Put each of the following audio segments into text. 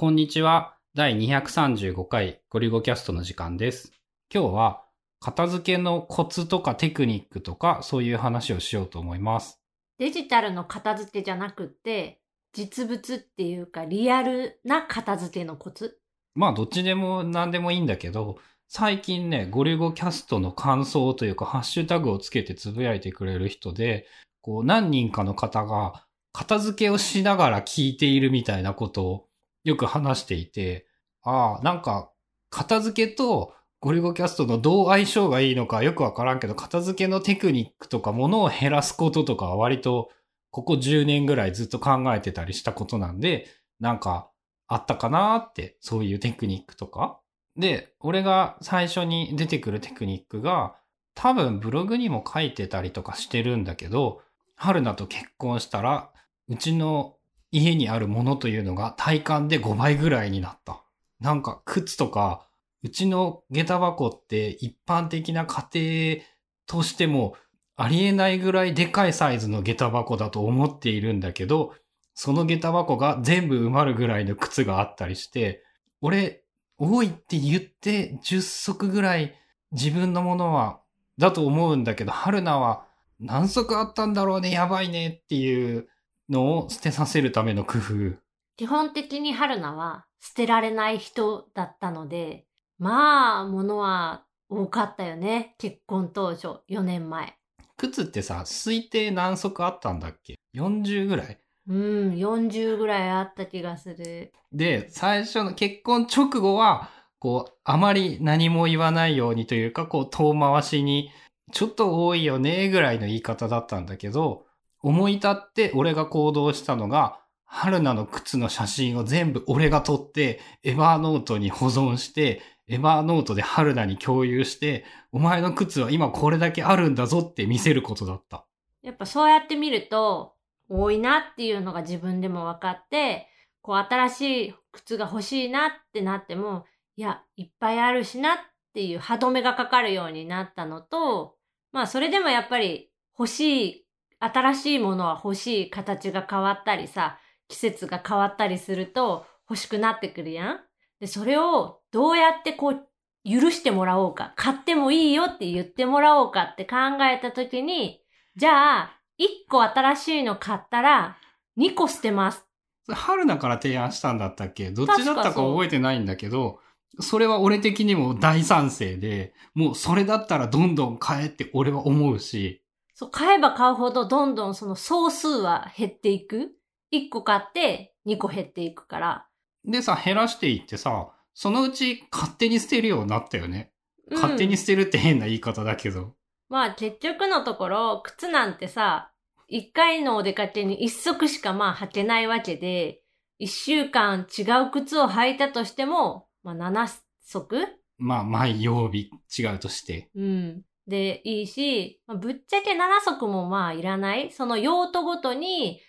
こんにちは。第235回ゴリゴキャストの時間です。今日は片付けのコツとかテクニックとかそういう話をしようと思います。デジタルの片付けじゃなくって、実物っていうかリアルな片付けのコツ？まあどっちでも何でもいいんだけど、最近ね、ゴリゴキャストの感想というかハッシュタグをつけてつぶやいてくれる人で、こう何人かの方が片付けをしながら聞いているみたいなことをよく話していて、ああ、なんか片付けとゴリゴキャストのどう相性がいいのかよくわからんけど、片付けのテクニックとか物を減らすこととかは割とここ10年ぐらいずっと考えてたりしたことなんで、なんかあったかなーって、そういうテクニックとか。で、俺が最初に出てくるテクニックが、多分ブログにも書いてたりとかしてるんだけど、春菜と結婚したら、うちの家にあるものというのが体感で5倍ぐらいになった。なんか靴とか、うちの下駄箱って一般的な家庭としてもありえないぐらいでかいサイズの下駄箱だと思っているんだけど、その下駄箱が全部埋まるぐらいの靴があったりして、俺、多いって言って10足ぐらい自分のものは、だと思うんだけど、春菜は何足あったんだろうね、やばいねっていうのを捨てさせるための工夫。基本的に春菜は捨てられない人だったので、まあ、物は多かったよね。結婚当初、4年前。靴ってさ、推定何足あったんだっけ ?40 ぐらい？うん、40ぐらいあった気がする。で、最初の結婚直後は、こう、あまり何も言わないようにというか、こう、遠回しに、ちょっと多いよね、ぐらいの言い方だったんだけど、思い立って俺が行動したのが、春菜の靴の写真を全部俺が撮って、エバーノートに保存して、エバーノートで春菜に共有して、お前の靴は今これだけあるんだぞって見せることだった。やっぱそうやって見ると、多いなっていうのが自分でも分かって、こう新しい靴が欲しいなってなっても、いや、いっぱいあるしなっていう歯止めがかかるようになったのと、まあそれでもやっぱり欲しい、新しいものは欲しい形が変わったりさ、季節が変わったりすると欲しくなってくるやん。で、それをどうやってこう許してもらおうか、買ってもいいよって言ってもらおうかって考えたときに、じゃあ、1個新しいの買ったら、2個捨てます。春菜から提案したんだったっけ？どっちだったか覚えてないんだけど、それは俺的にも大賛成で、もうそれだったらどんどん買えって俺は思うし、そう、買えば買うほどどんどんその総数は減っていく。1個買って2個減っていくから。でさ、減らしていってさ、そのうち勝手に捨てるようになったよね。うん勝手に捨てるって変な言い方だけど。まあ結局のところ、靴なんてさ、1回のお出かけに1足しかまあ履けないわけで、1週間違う靴を履いたとしても、まあ7足？まあ、毎曜日違うとして。うん。で、いいし、まあぶっちゃけ7足もまあいらない。その用途ごとに、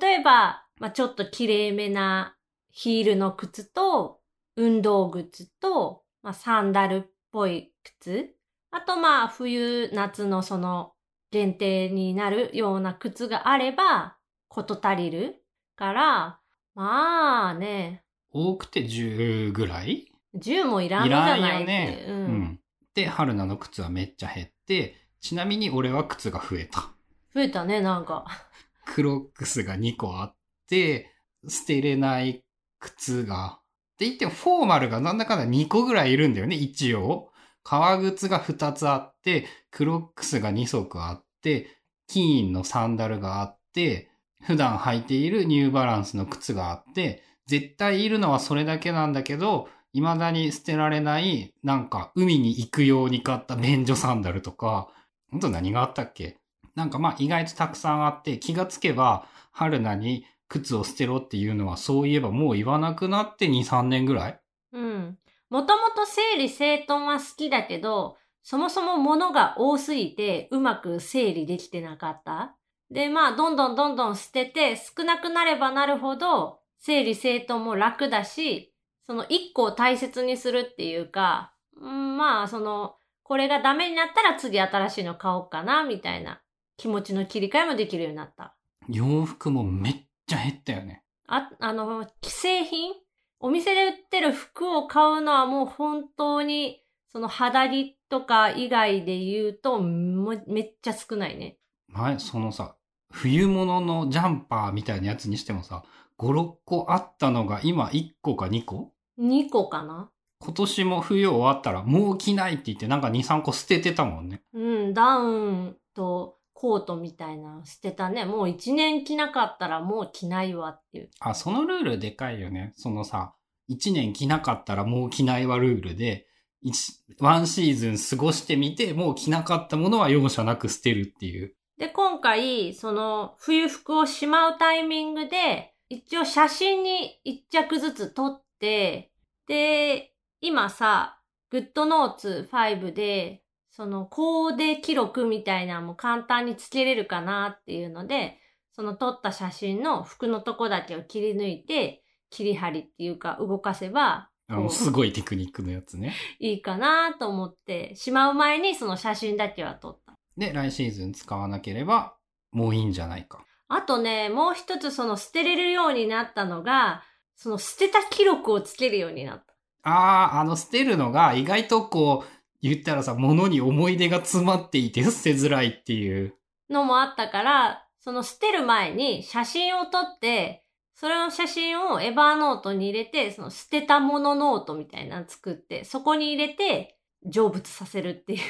例えば、まあちょっと綺麗めなヒールの靴と、運動靴と、まあサンダルっぽい靴。あとまあ冬、夏のその限定になるような靴があれば、こと足りるから、まあね、多くて10ぐらい？10もいらんのじゃないいらんよ。ね。う。うんん。で、春菜の靴はめっちゃ減って、ちなみに俺は靴が増えた。増えたね、なんか。クロックスが2個あって、捨てれない靴が。って言ってもフォーマルがなんだかんだ2個ぐらいいるんだよね、一応。革靴が2つあって、クロックスが2足あって、キーンのサンダルがあって、普段履いているニューバランスの靴があって、絶対いるのはそれだけなんだけど、未だに捨てられない、なんか海に行くように買った便所サンダルとか、ほんと何があったっけ？なんかまあ意外とたくさんあって、気がつけば、春菜に靴を捨てろっていうのはそういえばもう言わなくなって2、3年ぐらい？うん。もともと整理整頓は好きだけど、そもそも物が多すぎてうまく整理できてなかった。で、まあ、どんどんどんどん捨てて少なくなればなるほど整理整頓も楽だし、その一個を大切にするっていうか、うん、まあ、その、これがダメになったら次新しいの買おうかな、みたいな気持ちの切り替えもできるようになった。洋服もめっちゃ減ったよね。あ、あの、既製品お店で売ってる服を買うのはもう本当に、その肌着とか以外で言うと、もめっちゃ少ないね。前、そのさ、冬物のジャンパーみたいなやつにしてもさ、5、6個あったのが今1個か2個？2個かな？今年も冬終わったらもう着ないって言ってなんか2、3個捨ててたもんね。うん、ダウンとコートみたいなの捨てたね。もう1年着なかったらもう着ないわっていう。あ、そのルールでかいよね。そのさ、1年着なかったらもう着ないわルールで、一ワンシーズン過ごしてみて、もう着なかったものは容赦なく捨てるっていう。で、今回、その冬服をしまうタイミングで、一応写真に1着ずつ撮って、で、今さ、グッドノーツ5で、そのコーデ記録みたいなのも簡単につけれるかなっていうので、その撮った写真の服のとこだけを切り抜いて、切り張りっていうか動かせば、すごいテクニックのやつね。いいかなと思って、しまう前にその写真だけは撮った。で、来シーズン使わなければ、もういいんじゃないか。あとね、もう一つその捨てれるようになったのが、その捨てた記録をつけるようになった。ああ、あの、捨てるのが意外とこう、言ったらさ、物に思い出が詰まっていて捨てづらいっていう。のもあったから、その捨てる前に写真を撮って、それの写真をエバーノートに入れて、その捨てたものノートみたいなの作って、そこに入れて成仏させるっていう。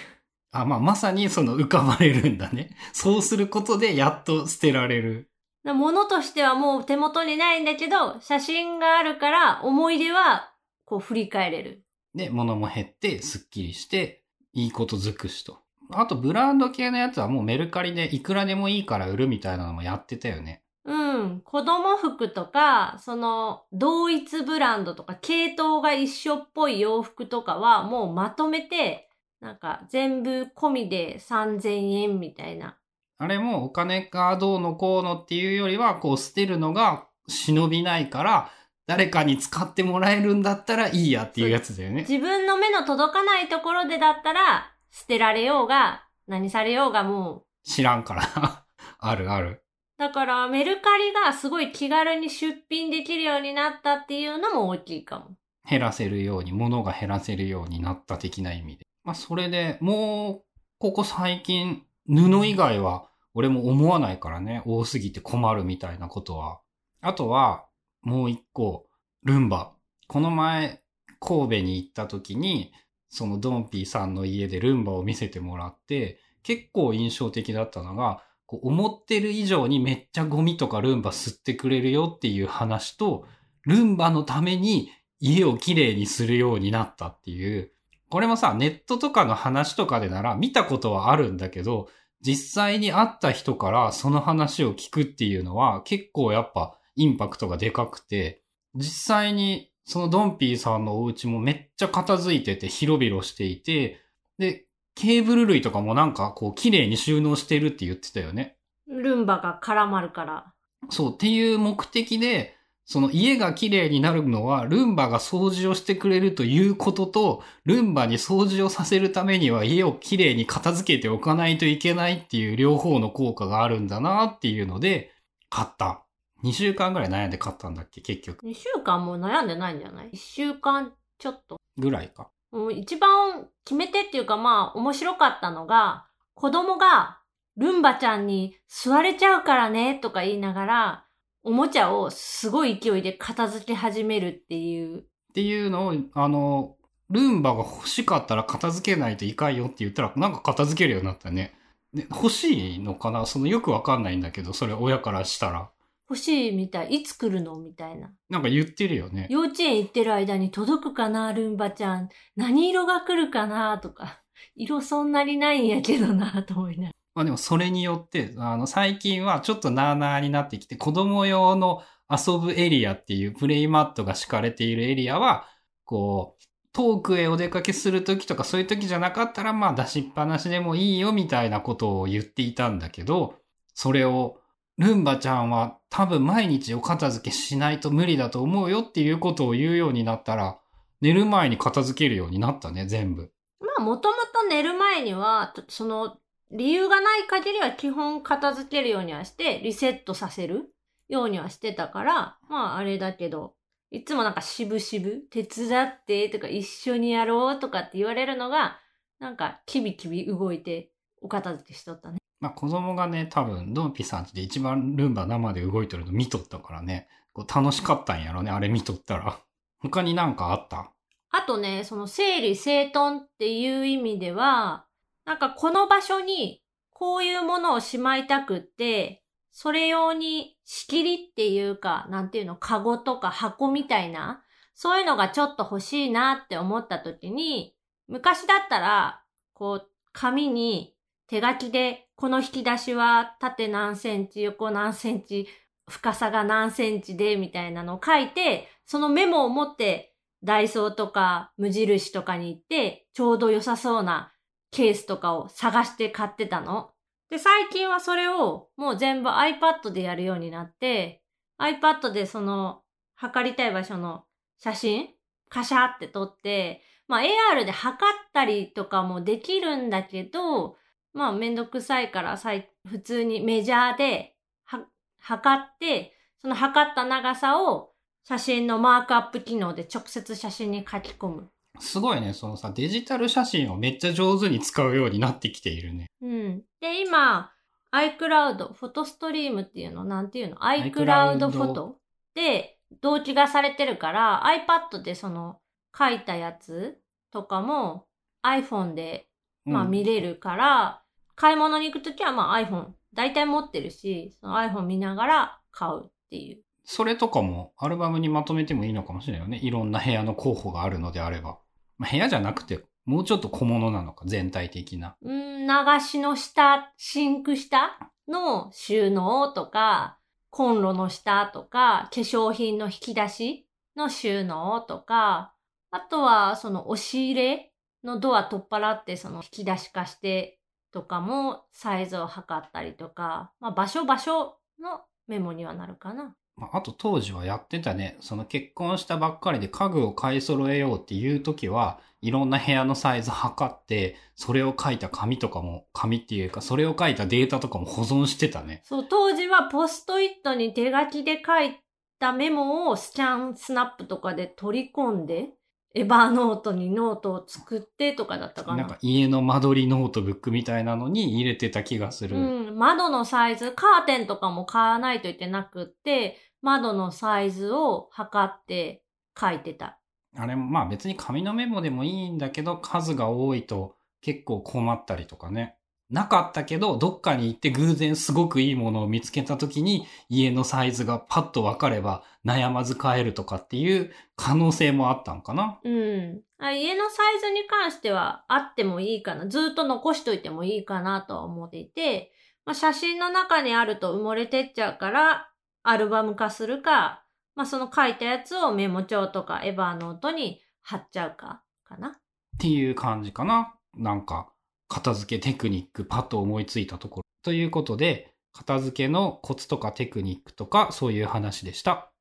あ、まあ、まさにその浮かばれるんだね。そうすることでやっと捨てられる。ものとしてはもう手元にないんだけど、写真があるから思い出はこう振り返れる。で、物も減って、すっきりして、いいこと尽くしと。あと、ブランド系のやつはもうメルカリでいくらでもいいから売るみたいなのもやってたよね。うん。子供服とか、その、同一ブランドとか、系統が一緒っぽい洋服とかは、もうまとめて、なんか、全部込みで3000円みたいな。あれもお金がどうのこうのっていうよりは、こう捨てるのが忍びないから、誰かに使ってもらえるんだったらいいやっていうやつだよね。自分の目の届かないところでだったら、捨てられようが、何されようがも知らんから。あるある。う。だから、メルカリがすごい気軽に出品できるようになったっていうのも大きいかも。減らせるように、物が減らせるようになった的な意味で。まあ、それでもう、ここ最近、布以外は、俺も思わないからね。多すぎて困るみたいなことは。あとは、もう一個、ルンバ。この前、神戸に行った時に、そのドンピーさんの家でルンバを見せてもらって、結構印象的だったのが、こう思ってる以上にめっちゃゴミとかルンバ吸ってくれるよっていう話と、ルンバのために家をきれいにするようになったっていう。これもさ、ネットとかの話とかでなら見たことはあるんだけど、実際に会った人からその話を聞くっていうのは結構やっぱインパクトがでかくて、実際にそのドンピーさんのお家もめっちゃ片付いてて広々していて、で、ケーブル類とかもなんかこう綺麗に収納してるって言ってたよね。ルンバが絡まるから。そうっていう目的で、その家が綺麗になるのは、ルンバが掃除をしてくれるということと、ルンバに掃除をさせるためには家を綺麗に片付けておかないといけないっていう両方の効果があるんだなっていうので、買った。2週間ぐらい悩んで買ったんだっけ結局。2週間も悩んでないんじゃない ?1 週間ちょっと。ぐらいか。もう一番決め手っていうかまあ面白かったのが、子供がルンバちゃんに座れちゃうからねとか言いながら、おもちゃをすごい勢いで片付け始めるっていう。っていうのを、あの、ルンバが欲しかったら片付けないといかんよって言ったら、なんか片付けるようになったね。で欲しいのかな？そのよくわかんないんだけど、それ親からしたら。欲しいみたい。いつ来るの？みたいな。なんか言ってるよね。幼稚園行ってる間に届くかな？ルンバちゃん。何色が来るかな？とか。色そんなにないんやけどなと思いながら。まあでもそれによって、あの、最近はちょっとなーなーになってきて、子供用の遊ぶエリアっていうプレイマットが敷かれているエリアは、こう、遠くへお出かけするときとかそういうときじゃなかったら、まあ出しっぱなしでもいいよみたいなことを言っていたんだけど、それを、ルンバちゃんは多分毎日お片付けしないと無理だと思うよっていうことを言うようになったら、寝る前に片付けるようになったね、全部。まあ、もともと寝る前には、その、理由がない限りは基本片付けるようにはして、リセットさせるようにはしてたから、まあ、あれだけど、いつもなんか渋々、手伝ってとか一緒にやろうとかって言われるのが、なんかキビキビ動いてお片付けしとったね。まあ子供がね、多分、ドンピさんちで一番ルンバ生で動いてるの見とったからね、こう楽しかったんやろね、あれ見とったら。他になんかあった？あとね、その整理整頓っていう意味では、なんかこの場所にこういうものをしまいたくって、それ用に仕切りっていうか、なんていうの、カゴとか箱みたいな、そういうのがちょっと欲しいなって思った時に、昔だったら、こう、紙に手書きで、この引き出しは縦何センチ、横何センチ、深さが何センチで、みたいなのを書いて、そのメモを持って、ダイソーとか無印とかに行って、ちょうど良さそうなケースとかを探して買ってたの。で、最近はそれをもう全部 iPad でやるようになって、iPad でその、測りたい場所の写真、カシャって撮って、まあ AR で測ったりとかもできるんだけど、まあめんどくさいから普通にメジャーで測って、その測った長さを写真のマークアップ機能で直接写真に書き込む。すごいね、そのさ、デジタル写真をめっちゃ上手に使うようになってきているね。うん。で、今、iCloud、フォトストリームっていうの、なんていうの？iCloud フォト？で同期がされてるから、iPad でその書いたやつとかも iPhone で、まあうん見れるから、買い物に行くときはまあ iPhone、大体持ってるし、その iPhone 見ながら買うっていう。それとかもアルバムにまとめてもいいのかもしれないよね。いろんな部屋の候補があるのであれば。まあ、部屋じゃなくて、もうちょっと小物なのか、全体的な。うん、流しの下、シンク下の収納とか、コンロの下とか、化粧品の引き出しの収納とか、あとはその押し入れのドア取っ払ってその引き出し化してとかもサイズを測ったりとか、まあ場所場所のメモにはなるかな。まあ、あと当時はやってたね。その結婚したばっかりで家具を買い揃えようっていう時は、いろんな部屋のサイズ測って、それを書いた紙とかも、紙っていうか、それを書いたデータとかも保存してたね。そう、当時はポストイットに手書きで書いたメモをスキャンスナップとかで取り込んで、エバーノートにノートを作ってとかだったかな。なんか家の間取りノートブックみたいなのに入れてた気がする。うん、窓のサイズ、カーテンとかも買わないといけなくって、窓のサイズを測って書いてた。あれもまあ別に紙のメモでもいいんだけど、数が多いと結構困ったりとかね。なかったけど、どっかに行って偶然すごくいいものを見つけた時に家のサイズがパッと分かれば悩まず買えるとかっていう可能性もあったんかな。うん。あ家のサイズに関してはあってもいいかな。ずっと残しといてもいいかなとは思っていて、まあ、写真の中にあると埋もれてっちゃうから、アルバム化するか、まあ、その書いたやつをメモ帳とかエバーノートに貼っちゃうか、かな。っていう感じかな。なんか、片付けテクニックパッと思いついたところ。ということで、片付けのコツとかテクニックとかそういう話でした。